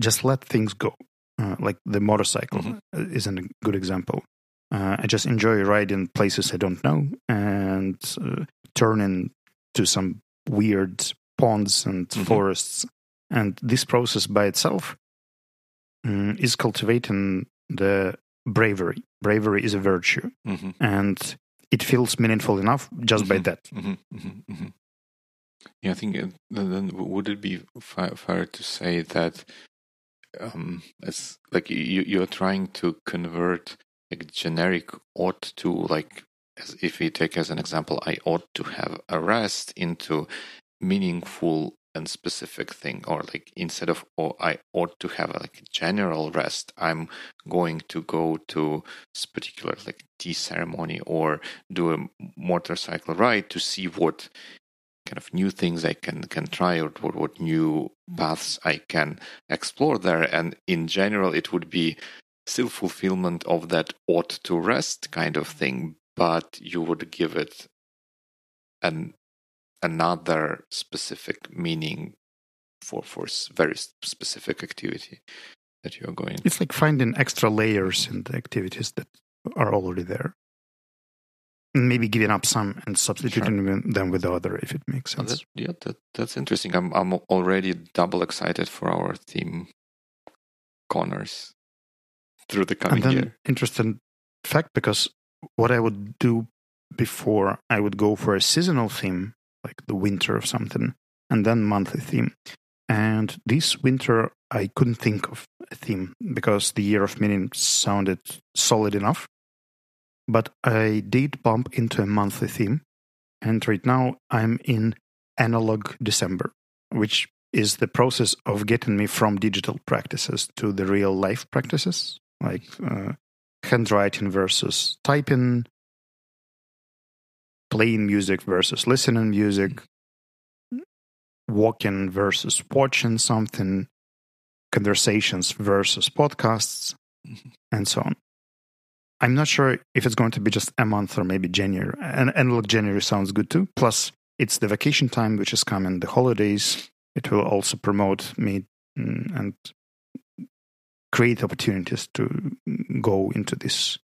just let things go uh, like the motorcycle mm-hmm. isn't a good example. Uh, I just enjoy riding places I don't know and uh, turning to some weird ponds and mm-hmm. forests. And this process by itself um, is cultivating the bravery. Bravery is a virtue. Mm-hmm. And it feels meaningful enough just by mm-hmm. that. Yeah, I think then would it be fair to say that um, it's like you you're trying to convert like generic ought to like as if we take as an example i ought to have a rest into meaningful and specific thing or like instead of oh i ought to have a, like general rest i'm going to go to this particular like tea ceremony or do a motorcycle ride to see what kind of new things I can can try or what, what new paths I can explore there. And in general, it would be still fulfillment of that ought to rest kind of thing, but you would give it an another specific meaning for for very specific activity that you're going. It's like finding extra layers in the activities that are already there maybe giving up some and substituting sure. them with the other if it makes sense. that, yeah, that, that's interesting. I'm I'm already double excited for our theme corners through the coming and then, year. Interesting fact because what I would do before I would go for a seasonal theme like the winter of something and then monthly theme. And this winter I couldn't think of a theme because the year of meaning sounded solid enough but I did bump into a monthly theme. And right now I'm in analog December, which is the process of getting me from digital practices to the real life practices, like uh, handwriting versus typing, playing music versus listening music, walking versus watching something, conversations versus podcasts, mm-hmm. and so on. I'm not sure if it's going to be just a month or maybe January. And analog January sounds good too. Plus, it's the vacation time which is coming, the holidays. It will also promote me mm, and create opportunities to go into this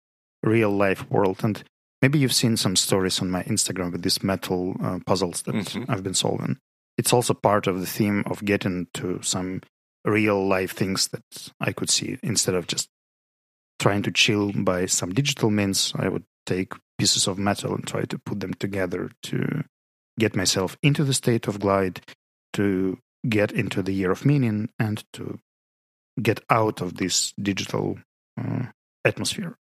real life world. And maybe you've seen some stories on my Instagram with these metal uh, puzzles that mm-hmm. I've been solving. It's also part of the theme of getting to some real life things that I could see instead of just trying to chill by some digital means, I would take pieces of metal and try to put them together to get myself into the state of glide, to get into the year of meaning, and to get out of this digital uh, atmosphere.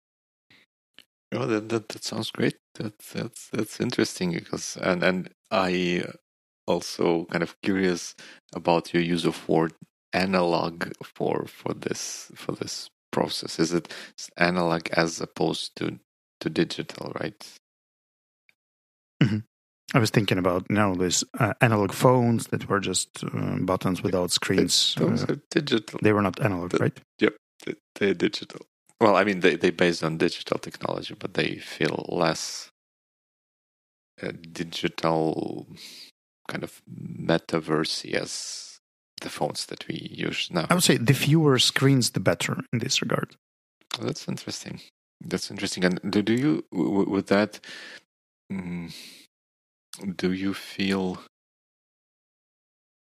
Oh, that, that that sounds great. That's that's that's interesting because and and I also kind of curious about your use of word analog for for this for this process. Is it analog as opposed to to digital, right? Mm-hmm. I was thinking about you know these uh, analog phones that were just uh, buttons without screens. Those uh, are digital. They were not analog, the, right? Yep, they're digital. Well, I mean, they they based on digital technology, but they feel less uh, digital, kind of metaverse as the phones that we use now. I would say the fewer screens, the better in this regard. that's interesting. That's interesting. And do, do you with that? Um, do you feel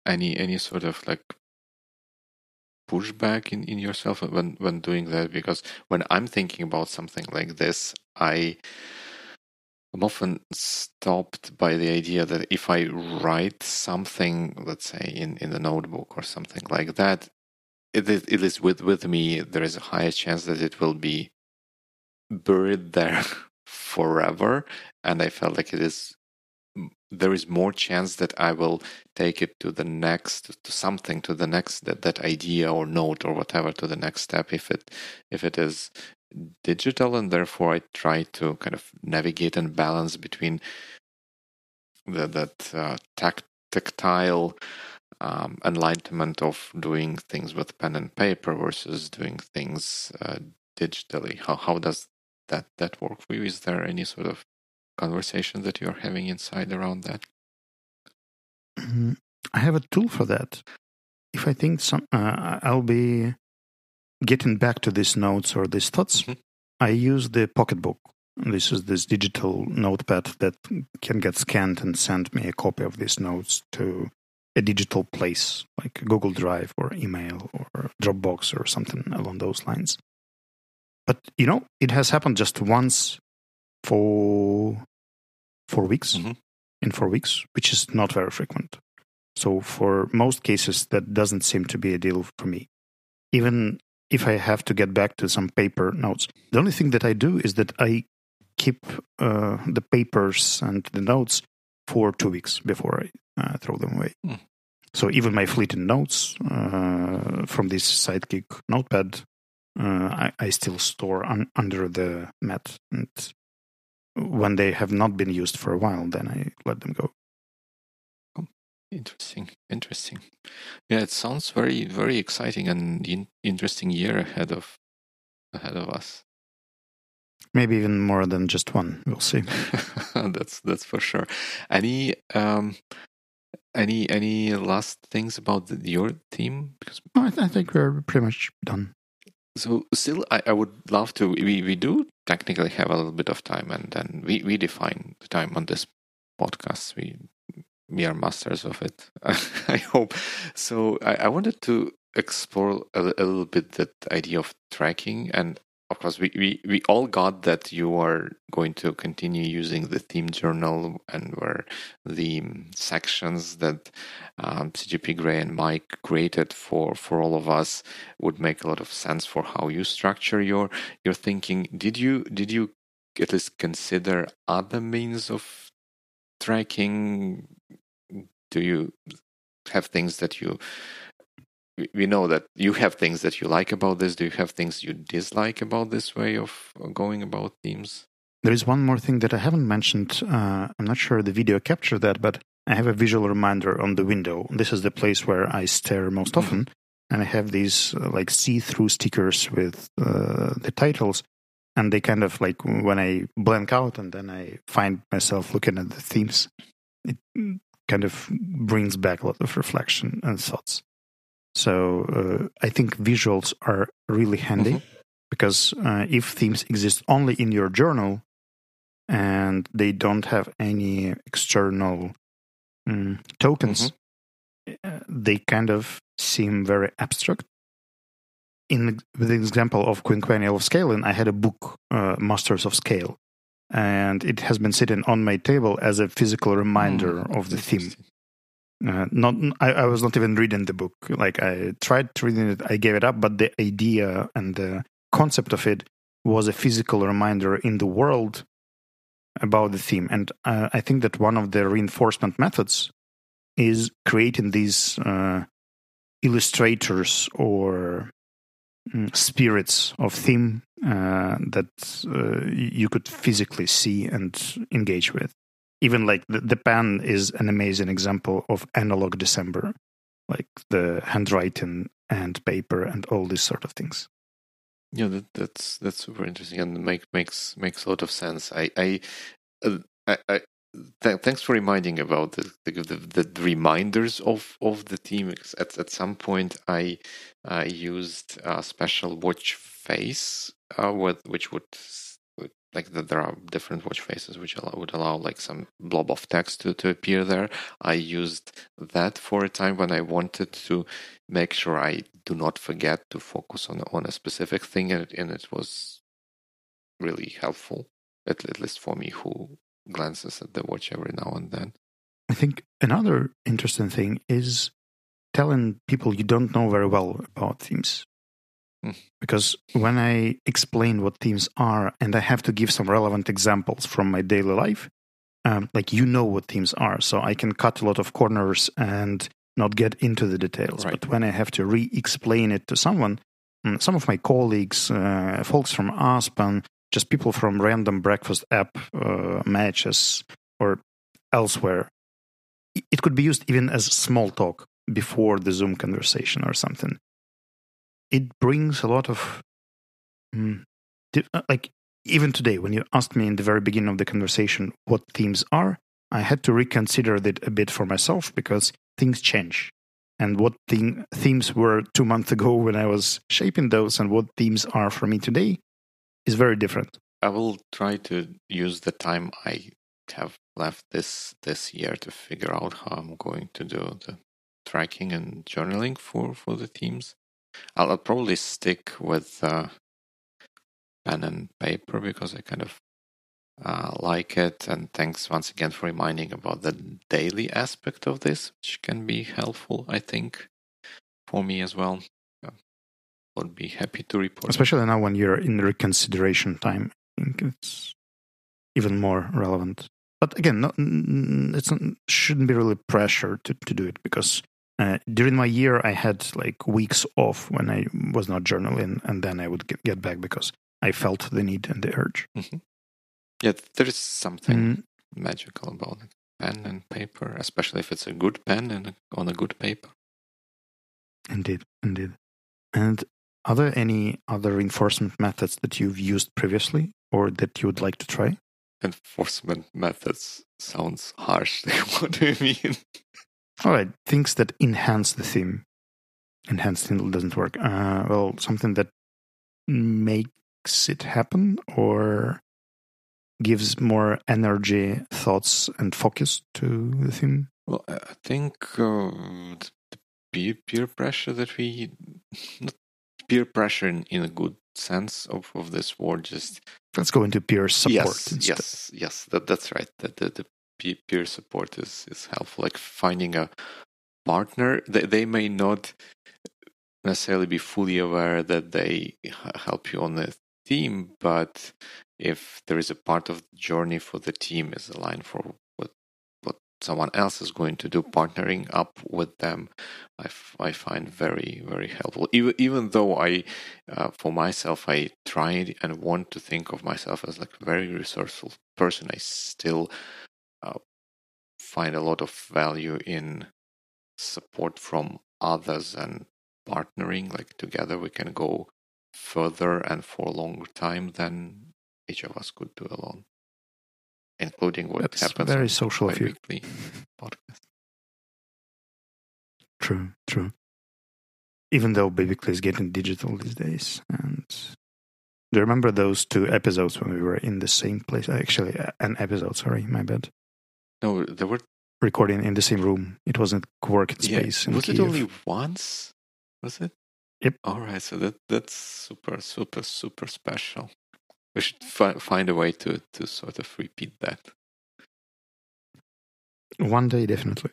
any any sort of like pushback in, in yourself when when doing that because when i'm thinking about something like this i i'm often stopped by the idea that if i write something let's say in in the notebook or something like that it is, it is with with me there is a higher chance that it will be buried there forever. And i felt like it is there is more chance that I will take it to the next to something to the next that, that idea or note or whatever to the next step if it if it is digital and therefore I try to kind of navigate and balance between the, that uh, tact, tactile um, enlightenment of doing things with pen and paper versus doing things uh, digitally. How how does that that work for you? Is there any sort of conversation that you're having inside around that? Mm-hmm. I have a tool for that. If I think some, uh, I'll be getting back to these notes or these thoughts. Mm-hmm. I use the Rocketbook. This is this digital notepad that can get scanned and send me a copy of these notes to a digital place like Google Drive or email or Dropbox or something along those lines. But you know, it has happened just once for four weeks mm-hmm. in four weeks, which is not very frequent. So for most cases, that doesn't seem to be a deal for me. Even if I have to get back to some paper notes, the only thing that I do is that I keep uh, the papers and the notes for two weeks before I uh, throw them away. Mm. So even my fleeting notes uh, from this Sidekick notepad, uh, I, I, still store un- under the mat, and when they have not been used for a while, then I let them go. Interesting, interesting. Yeah, it sounds very, very exciting and in- interesting year ahead of ahead of us. Maybe even more than just one. We'll see. that's that's for sure. Any um, any any last things about the, your team? Because I, th- I think we're pretty much done. So still, I, I would love to. We we do technically have a little bit of time, and then we we define the time on this podcast. We we are masters of it. I hope. So I, I wanted to explore a, a little bit that idea of tracking and of course, we, we, we all got that you are going to continue using the theme journal and where the sections that um, CGP Grey and Myke created for, for all of us would make a lot of sense for how you structure your your thinking. Did you did you at least consider other means of tracking? Do you have things that you we know that you have things that you like about this. Do you have things you dislike about this way of going about themes? There is one more thing that I haven't mentioned. Uh, I'm not sure the video captured that, but I have a visual reminder on the window. This is the place where I stare most mm-hmm. often. And I have these uh, like see through stickers with uh, the titles. And they kind of like when I blank out and then I find myself looking at the themes, it kind of brings back a lot of reflection and thoughts. So uh, I think visuals are really handy mm-hmm. because uh, if themes exist only in your journal and they don't have any external um, tokens, mm-hmm. Uh, they kind of seem very abstract. In the example of Quinquennial of Scaling, I had a book, uh, Masters of Scale, and it has been sitting on my table as a physical reminder mm, of the theme. Uh, not I, I, was not even reading the book. Like I tried reading it, I gave it up. But the idea and the concept of it was a physical reminder in the world about the theme. And uh, I think that one of the reinforcement methods is creating these uh, illustrators or spirits of theme uh, that uh, you could physically see and engage with. Even like the, the pen is an amazing example of analog December, like the handwriting and paper and all these sort of things. Yeah, that, that's that's super interesting and make, makes makes a lot of sense. I I, uh, I, I th- thanks for reminding about the the, the, the reminders of, of the team. At at some point, I uh, used a special watch face uh, with which would like that there are different watch faces which allow, would allow like some blob of text to, to appear there. I used that for a time when I wanted to make sure I do not forget to focus on on a specific thing, and it, and it was really helpful, at, at least for me who glances at the watch every now and then. I think another interesting thing is telling people you don't know very well about themes. Hmm. Because when I explain what themes are and I have to give some relevant examples from my daily life, um, like you know what themes are, so I can cut a lot of corners and not get into the details. Right. But when I have to re explain it to someone, mm, some of my colleagues, uh, folks from Aspen, just people from random breakfast app uh, matches or elsewhere. It could be used even as small talk before the Zoom conversation or something. It brings a lot of, mm, uh, like, even today, when you asked me in the very beginning of the conversation what themes are, I had to reconsider it a bit for myself because things change. And what themes were two months ago when I was shaping those, and what themes are for me today is very different. I will try to use the time I have left this this year to figure out how I'm going to do the tracking and journaling for for the. I'll, I'll probably stick with uh, pen and paper because I kind of uh, like it. And thanks once again for reminding about the daily aspect of this, which can be helpful, I think, for me as well would be happy to report. Especially now when you're in reconsideration time, I think it's even more relevant. But again, it shouldn't be really pressure to, to do it because uh, during my year I had like weeks off when I was not journaling, and then I would get, get back because I felt the need and the urge. Mm-hmm. Yeah, there is something mm. magical about it. pen and paper, especially if it's a good pen and on a good paper. Indeed, indeed. And are there any other enforcement methods that you've used previously or that you would like to try? Enforcement methods sounds harsh. what do you mean? All right, things that enhance the theme. Enhance theme doesn't work. Uh, well, something that makes it happen or gives more energy, thoughts, and focus to the theme. Well, I think uh, the peer pressure that we not peer pressure in, in a good sense of, of this word. Just let's go into peer support. Yes, instead. yes, yes. That that's right. That the, the peer support is is helpful. Like finding a partner. They they may not necessarily be fully aware that they help you on the theme, but if there is a part of the journey for the team is aligned for someone else is going to do, partnering up with them, I, f- I find very, very helpful. Even, even though I, uh, for myself, I tried and want to think of myself as like a very resourceful person, I still uh, find a lot of value in support from others and partnering. Like together, we can go further and for a longer time than each of us could do alone including what That's happens. Very social of you. podcast. True, true. Even though Biweekly is getting digital these days, and do you remember those two episodes when we were in the same place? Uh, actually, uh, an episode. Sorry, my bad. No, there were recording in the same room. It wasn't co-working space. Yeah. Was Kiev. it only once? Was it? Yep. All right. So that that's super, super, super special we should fi- find a way to to sort of repeat that. One day, definitely.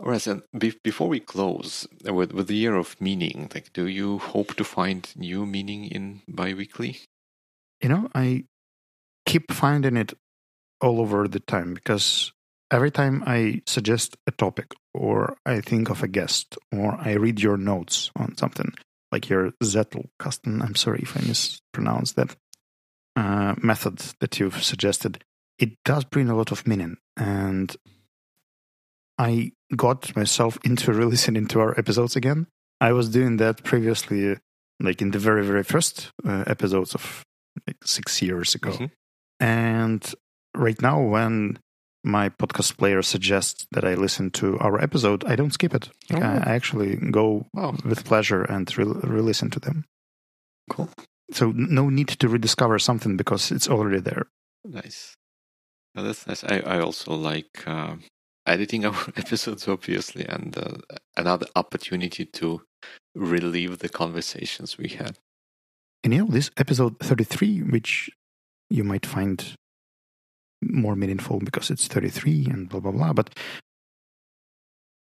All right, and be- before we close with with the year of meaning, like, do you hope to find new meaning in biweekly? You know, I keep finding it all over the time because every time I suggest a topic or I think of a guest or I read your notes on something, like your Zettelkasten, I'm sorry if I mispronounced that uh, method that you've suggested, it does bring a lot of meaning. And I got myself into re-listening to our episodes again. I was doing that previously, like in the very, very first uh, episodes of like six years ago. Mhm. And right now, when my podcast player suggests that I listen to our episode, I don't skip it. I, Oh. I actually go Wow, with pleasure and re- re-listen to them. cool. So no need to rediscover something because it's already there. Nice. No, that's nice. I, I also like uh, editing our episodes, obviously, and uh, another opportunity to relive the conversations we had. And you know, this episode 33, which you might find more meaningful because it's 33 and blah, blah, blah, but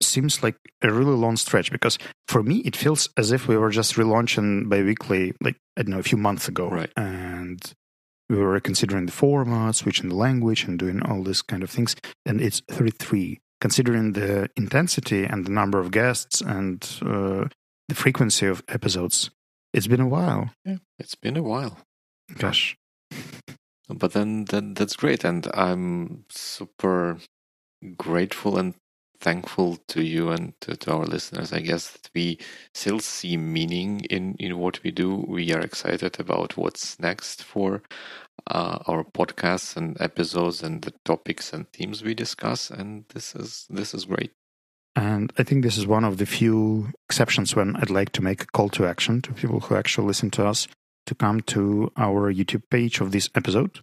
seems like a really long stretch because for me, it feels as if we were just relaunching Biweekly, like, I don't know, a few months ago. Right. And we were considering the format, switching the language, and doing all these kind of things. And it's 33. Considering the intensity and the number of guests and uh, the frequency of episodes, it's been a while. Yeah, it's been a while. Gosh. But then that that's great and i'm super grateful and thankful to you and to, to our listeners i guess that we still see meaning in in what we do. We are excited about what's next for uh, our podcasts and episodes and the topics and themes we discuss and this is this is great. And I think this is one of the few exceptions when I'd like to make a call to action to people who actually listen to us to come to our YouTube page of this episode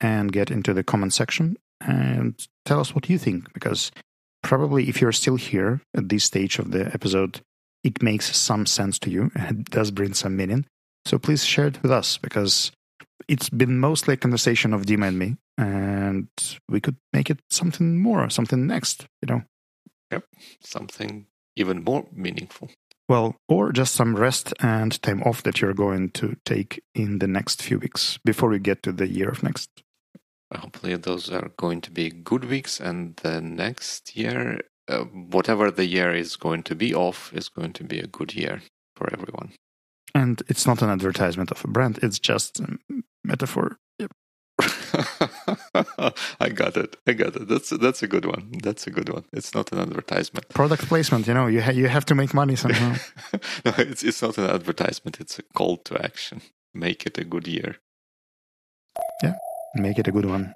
and get into the comment section and tell us what you think. Because probably if you're still here at this stage of the episode, it makes some sense to you and it does bring some meaning. So please share it with us because it's been mostly a conversation of Dima and me, and we could make it something more, something next, you know. Yep, something even more meaningful Well, or just some rest and time off that you're going to take in the next few weeks before we get to the year of next. hopefully those are going to be good weeks and the next year uh, whatever the year is going to be off is going to be a good year for everyone And it's not an advertisement of a brand, it's just a metaphor. Yep. i got it. I got it. That's that's a good one. That's a good one. It's not an advertisement. Product placement, you know, you, ha- you have to make money somehow. no it's, it's not an advertisement. It's a call to action. Make it a good year. Yeah, make it a good one.